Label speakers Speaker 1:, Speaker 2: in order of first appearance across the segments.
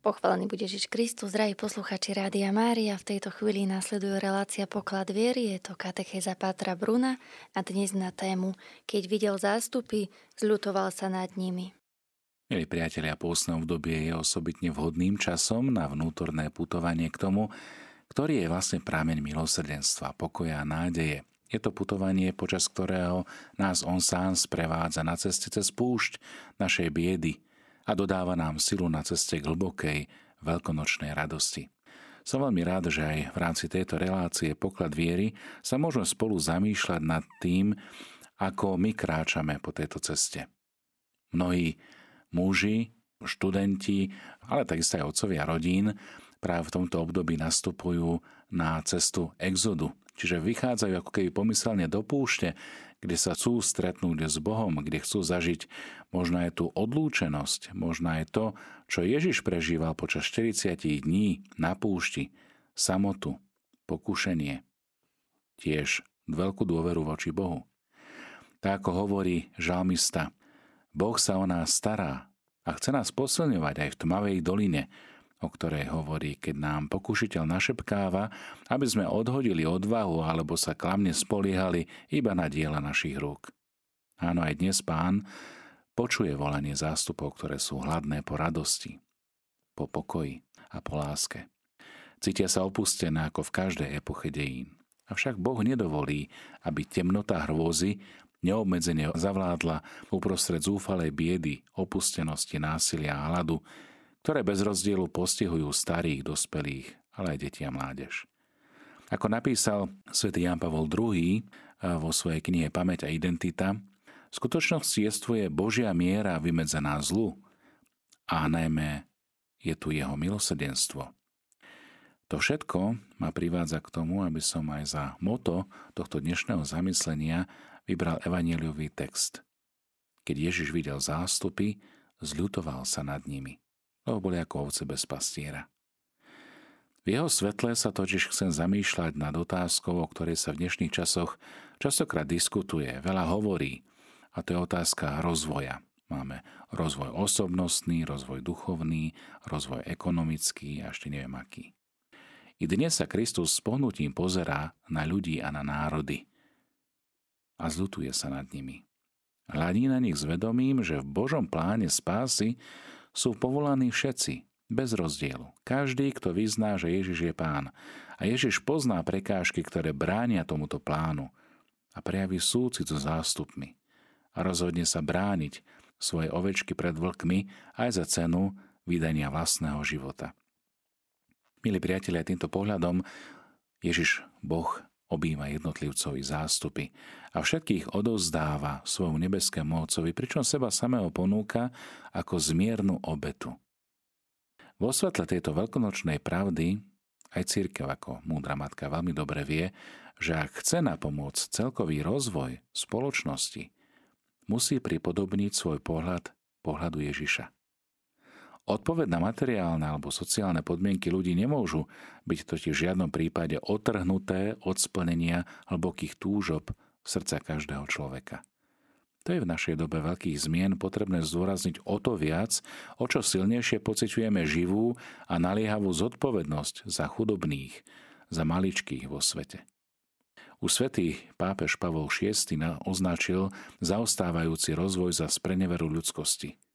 Speaker 1: Pochválený bude Ježiš Kristus, zdraví posluchači Rádia Mária. V tejto chvíli nasleduje relácia Poklad viery, je to katechéza Pátra Bruna a dnes na tému Keď videl zástupy, zľutoval sa nad nimi.
Speaker 2: Milí priatelia, pôstne obdobie je osobitne vhodným časom na vnútorné putovanie k tomu, ktorý je vlastne prámeň milosrdenstva, pokoja a nádeje. Je to putovanie, počas ktorého nás On sám sprevádza na ceste cez púšť našej biedy – a dodáva nám silu na ceste k hlbokej veľkonočnej radosti. Som veľmi rád, že aj v rámci tejto relácie Poklad viery sa môžeme spolu zamýšľať nad tým, ako my kráčame po tejto ceste. Mnohí muži, študenti, ale takisto aj otcovia rodín práve v tomto období nastupujú na cestu exodu, čiže vychádzajú ako keby pomyselne do púšte, kde sa chcú stretnúť s Bohom, kde chcú zažiť možno aj tú odlúčenosť, možno aj to, čo Ježiš prežíval počas 40 dní na púšti, samotu, pokušenie, tiež veľkú dôveru voči Bohu. Tak ako hovorí žalmista, Boh sa o nás stará a chce nás posilňovať aj v tmavej doline, o ktorej hovorí, keď nám pokušiteľ našepkáva, aby sme odhodili odvahu alebo sa klamne spoliehali iba na diela našich rúk. Áno, aj dnes pán počuje volanie zástupov, ktoré sú hladné po radosti, po pokoji a po láske. Cítia sa opustené ako v každej epoche dejín. Avšak Boh nedovolí, aby temnota hrôzy neobmedzene zavládla uprostred zúfalej biedy, opustenosti, násilia a hladu, ktoré bez rozdielu postihujú starých, dospelých, ale aj deti a mládež. Ako napísal svätý Jan Pavol II vo svojej knihe Pamäť a identita, v skutočnosti jestvuje Božia miera vymedzená zlu a najmä je tu jeho milosrdenstvo. To všetko ma privádza k tomu, aby som aj za moto tohto dnešného zamyslenia vybral evaneliový text. Keď Ježiš videl zástupy, zľutoval sa nad nimi lebo boli ako ovce bez pastiera. V jeho svetle sa totiž chcem zamýšľať nad otázkou, o ktorej sa v dnešných časoch častokrát diskutuje, veľa hovorí, a to je otázka rozvoja. Máme rozvoj osobnostný, rozvoj duchovný, rozvoj ekonomický a ešte neviem aký. I dnes sa Kristus s pohnutím pozerá na ľudí a na národy a zlutuje sa nad nimi. Hľadí na nich s vedomím, že v Božom pláne spásy sú povolaní všetci, bez rozdielu. Každý, kto vyzná, že Ježiš je pán. A Ježiš pozná prekážky, ktoré bránia tomuto plánu a prejaví súcit so zástupmi. A rozhodne sa brániť svoje ovečky pred vlkmi aj za cenu vydania vlastného života. Milí priatelia, týmto pohľadom Ježiš Boh obýva jednotlivcov i zástupy a všetkých odozdáva svojmu nebeskému Otcovi, pričom seba samého ponúka ako zmiernu obetu. Vo svetle tejto veľkonočnej pravdy aj církev ako múdra matka veľmi dobre vie, že ak chce napomôcť celkový rozvoj spoločnosti, musí pripodobniť svoj pohľad pohľadu Ježiša. Odpoveď na materiálne alebo sociálne podmienky ľudí nemôžu byť totiž v žiadnom prípade otrhnuté od splnenia hlbokých túžob srdca každého človeka. To je v našej dobe veľkých zmien potrebné zdôrazniť o to viac, o čo silnejšie pociťujeme živú a naliehavú zodpovednosť za chudobných, za maličkých vo svete. U svätý pápež Pavol VI označil zaostávajúci rozvoj za spreneveru ľudskosti –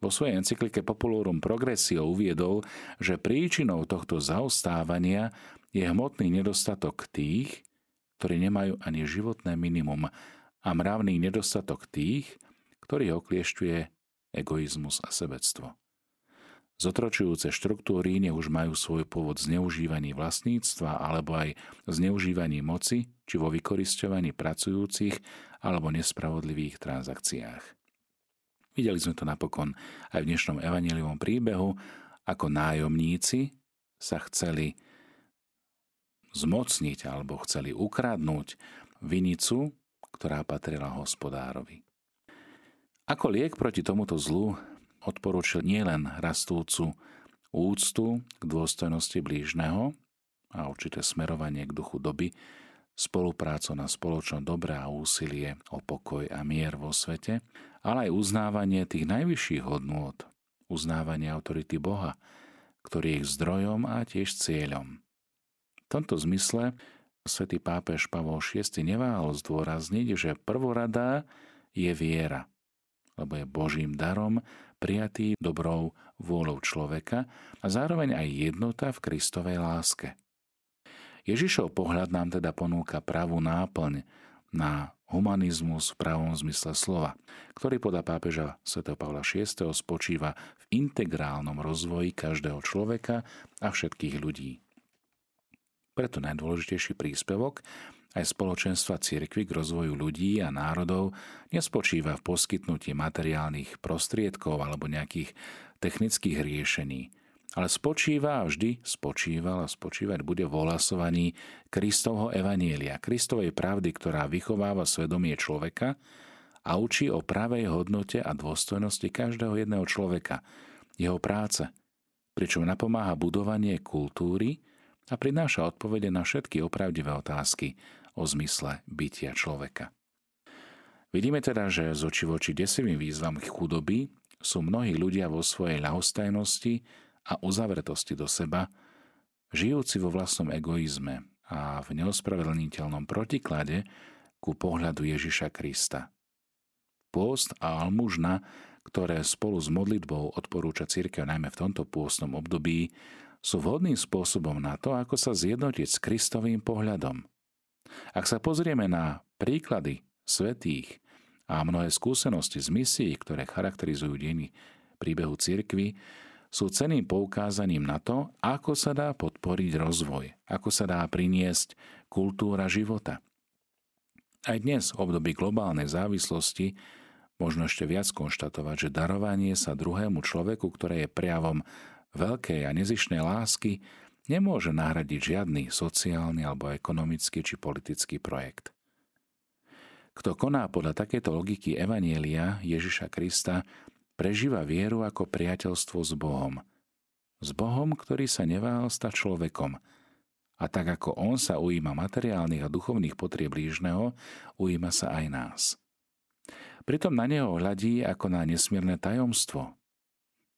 Speaker 2: vo svojej encyklike Populorum Progressio uviedol, že príčinou tohto zaostávania je hmotný nedostatok tých, ktorí nemajú ani životné minimum a mravný nedostatok tých, ktorých okliešťuje egoizmus a sebectvo. Zotročujúce štruktúry nech už majú svoj pôvod zneužívaní vlastníctva alebo aj zneužívaní moci, či vo vykoristovaní pracujúcich alebo nespravodlivých transakciách. Videli sme to napokon aj v dnešnom evaneliovom príbehu, ako nájomníci sa chceli zmocniť alebo chceli ukradnúť vinicu, ktorá patrila hospodárovi. Ako liek proti tomuto zlu odporúčil nielen rastúcu úctu k dôstojnosti blížneho a určité smerovanie k duchu doby, spoluprácu na spoločnom dobré a úsilie o pokoj a mier vo svete, ale aj uznávanie tých najvyšších hodnôt, uznávanie autority Boha ktorý je ich zdrojom a tiež cieľom. V tomto zmysle svätý pápež Pavol VI neváhal zdôrazniť, že prvorada je viera, lebo je Božím darom prijatý dobrou vôľou človeka a zároveň aj jednota v Kristovej láske. Ježišov pohľad nám teda ponúka pravú náplň na humanizmus v pravom zmysle slova, ktorý podľa pápeža sv. Pavla VI spočíva v integrálnom rozvoji každého človeka a všetkých ľudí. Preto najdôležitejší príspevok aj spoločenstva cirkvy k rozvoju ľudí a národov nespočíva v poskytnutí materiálnych prostriedkov alebo nejakých technických riešení, ale spočíva a vždy spočíval a spočívať bude v ohlasovaní Kristovho evanielia, Kristovej pravdy, ktorá vychováva svedomie človeka a učí o pravej hodnote a dôstojnosti každého jedného človeka, jeho práce, pričom napomáha budovanie kultúry, a prináša odpovede na všetky opravdivé otázky o zmysle bytia človeka. Vidíme teda, že z oči voči desivým výzvam chudoby sú mnohí ľudia vo svojej ľahostajnosti a uzavretosti do seba, žijúci vo vlastnom egoizme a v neospravedlniteľnom protiklade ku pohľadu Ježiša Krista. Pôst a almužna, ktoré spolu s modlitbou odporúča církev najmä v tomto pôstnom období, sú vhodným spôsobom na to, ako sa zjednotiť s Kristovým pohľadom. Ak sa pozrieme na príklady svetých a mnohé skúsenosti z misií, ktoré charakterizujú dejiny príbehu cirkvy, sú ceným poukázaním na to, ako sa dá podporiť rozvoj, ako sa dá priniesť kultúra života. Aj dnes, v období globálnej závislosti, možno ešte viac konštatovať, že darovanie sa druhému človeku, ktoré je prejavom veľkej a nezišnej lásky nemôže nahradiť žiadny sociálny alebo ekonomický či politický projekt. Kto koná podľa takéto logiky Evanielia Ježiša Krista, prežíva vieru ako priateľstvo s Bohom. S Bohom, ktorý sa neváhal stať človekom. A tak ako On sa ujíma materiálnych a duchovných potrieb blížneho, ujíma sa aj nás. Pritom na Neho hľadí ako na nesmierne tajomstvo,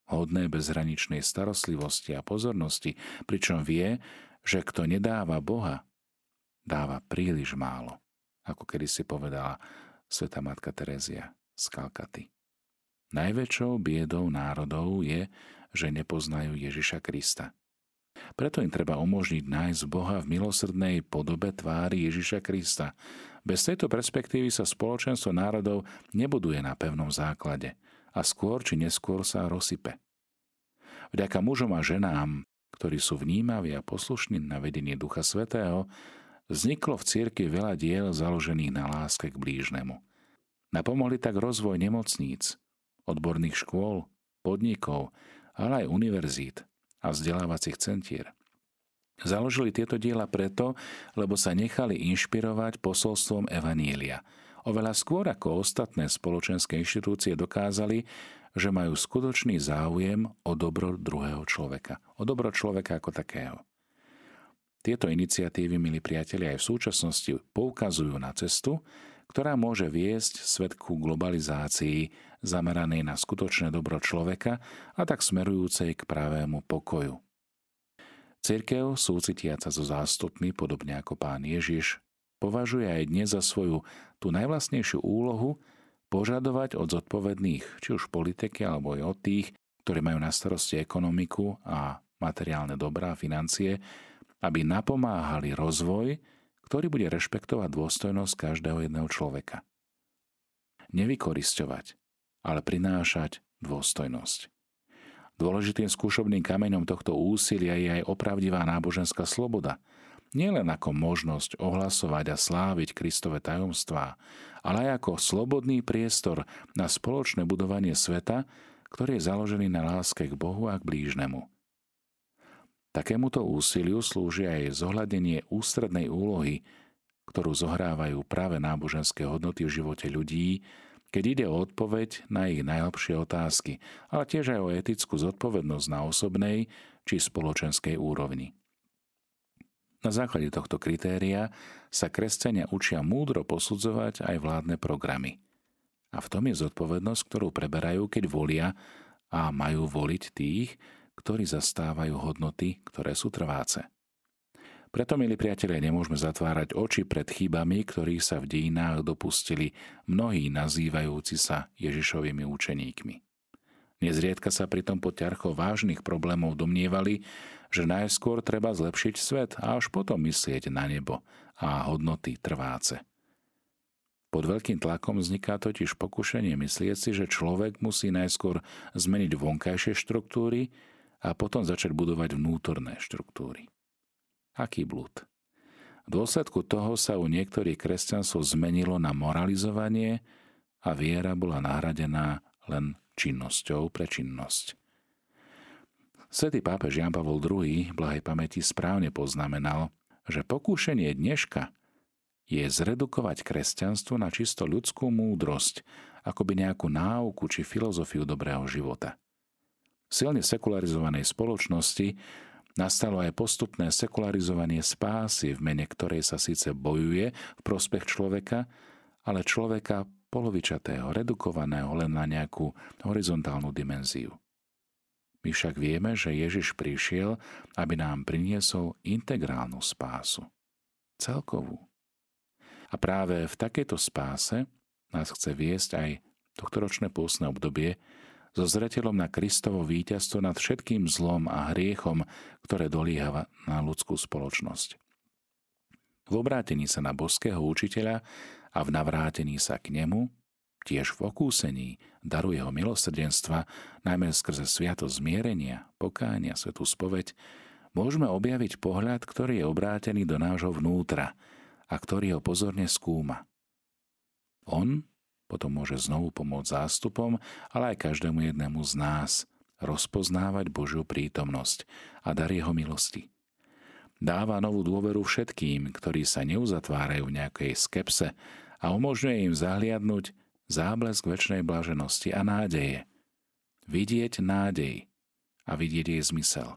Speaker 2: hodné bezhraničnej starostlivosti a pozornosti, pričom vie, že kto nedáva Boha, dáva príliš málo, ako kedy si povedala sveta matka Terezia z Kalkaty. Najväčšou biedou národov je, že nepoznajú Ježiša Krista. Preto im treba umožniť nájsť Boha v milosrdnej podobe tvári Ježiša Krista. Bez tejto perspektívy sa spoločenstvo národov nebuduje na pevnom základe – a skôr či neskôr sa rozsype. Vďaka mužom a ženám, ktorí sú vnímaví a poslušní na vedenie Ducha Svetého, vzniklo v cirkvi veľa diel založených na láske k blížnemu. Napomohli tak rozvoj nemocníc, odborných škôl, podnikov, ale aj univerzít a vzdelávacích centier. Založili tieto diela preto, lebo sa nechali inšpirovať posolstvom Evanielia – oveľa skôr ako ostatné spoločenské inštitúcie dokázali, že majú skutočný záujem o dobro druhého človeka, o dobro človeka ako takého. Tieto iniciatívy, milí priatelia, aj v súčasnosti poukazujú na cestu, ktorá môže viesť svet ku globalizácii zameranej na skutočné dobro človeka a tak smerujúcej k pravému pokoju. Cirkev, súcitiaca so zástupmi, podobne ako pán Ježiš, považuje aj dnes za svoju tú najvlastnejšiu úlohu požadovať od zodpovedných, či už politiky, alebo aj od tých, ktorí majú na starosti ekonomiku a materiálne dobrá financie, aby napomáhali rozvoj, ktorý bude rešpektovať dôstojnosť každého jedného človeka. Nevykorisťovať, ale prinášať dôstojnosť. Dôležitým skúšobným kameňom tohto úsilia je aj opravdivá náboženská sloboda – nielen ako možnosť ohlasovať a sláviť Kristove tajomstvá, ale aj ako slobodný priestor na spoločné budovanie sveta, ktorý je založený na láske k Bohu a k blížnemu. Takémuto úsiliu slúži aj zohľadenie ústrednej úlohy, ktorú zohrávajú práve náboženské hodnoty v živote ľudí, keď ide o odpoveď na ich najlepšie otázky, ale tiež aj o etickú zodpovednosť na osobnej či spoločenskej úrovni. Na základe tohto kritéria sa kresťania učia múdro posudzovať aj vládne programy. A v tom je zodpovednosť, ktorú preberajú, keď volia a majú voliť tých, ktorí zastávajú hodnoty, ktoré sú trváce. Preto, milí priatelia, nemôžeme zatvárať oči pred chybami, ktorých sa v dejinách dopustili mnohí nazývajúci sa Ježišovými učeníkmi. Nezriedka sa pritom pod ťarchou vážnych problémov domnievali, že najskôr treba zlepšiť svet a až potom myslieť na nebo a hodnoty trváce. Pod veľkým tlakom vzniká totiž pokušenie myslieť si, že človek musí najskôr zmeniť vonkajšie štruktúry a potom začať budovať vnútorné štruktúry. Aký blúd. V dôsledku toho sa u niektorých kresťanstvo zmenilo na moralizovanie a viera bola nahradená len činnosťou pre činnosť. Svetý pápež Jan Pavol II blahej pamäti správne poznamenal, že pokúšenie dneška je zredukovať kresťanstvo na čisto ľudskú múdrosť, akoby nejakú náuku či filozofiu dobrého života. Silne sekularizovanej spoločnosti Nastalo aj postupné sekularizovanie spásy, v mene ktorej sa síce bojuje v prospech človeka, ale človeka polovičatého, redukovaného len na nejakú horizontálnu dimenziu. My však vieme, že Ježiš prišiel, aby nám priniesol integrálnu spásu. Celkovú. A práve v takejto spáse nás chce viesť aj tohtoročné pôstne obdobie, so zretelom na Kristovo víťazstvo nad všetkým zlom a hriechom, ktoré dolieha na ľudskú spoločnosť. V obrátení sa na boského učiteľa a v navrátení sa k nemu, tiež v okúsení daru jeho milosrdenstva, najmä skrze sviato zmierenia, pokánia, svetú spoveď, môžeme objaviť pohľad, ktorý je obrátený do nášho vnútra a ktorý ho pozorne skúma. On potom môže znovu pomôcť zástupom, ale aj každému jednému z nás rozpoznávať Božiu prítomnosť a dar Jeho milosti. Dáva novú dôveru všetkým, ktorí sa neuzatvárajú v nejakej skepse a umožňuje im zahliadnúť záblesk väčšnej blaženosti a nádeje. Vidieť nádej a vidieť jej zmysel.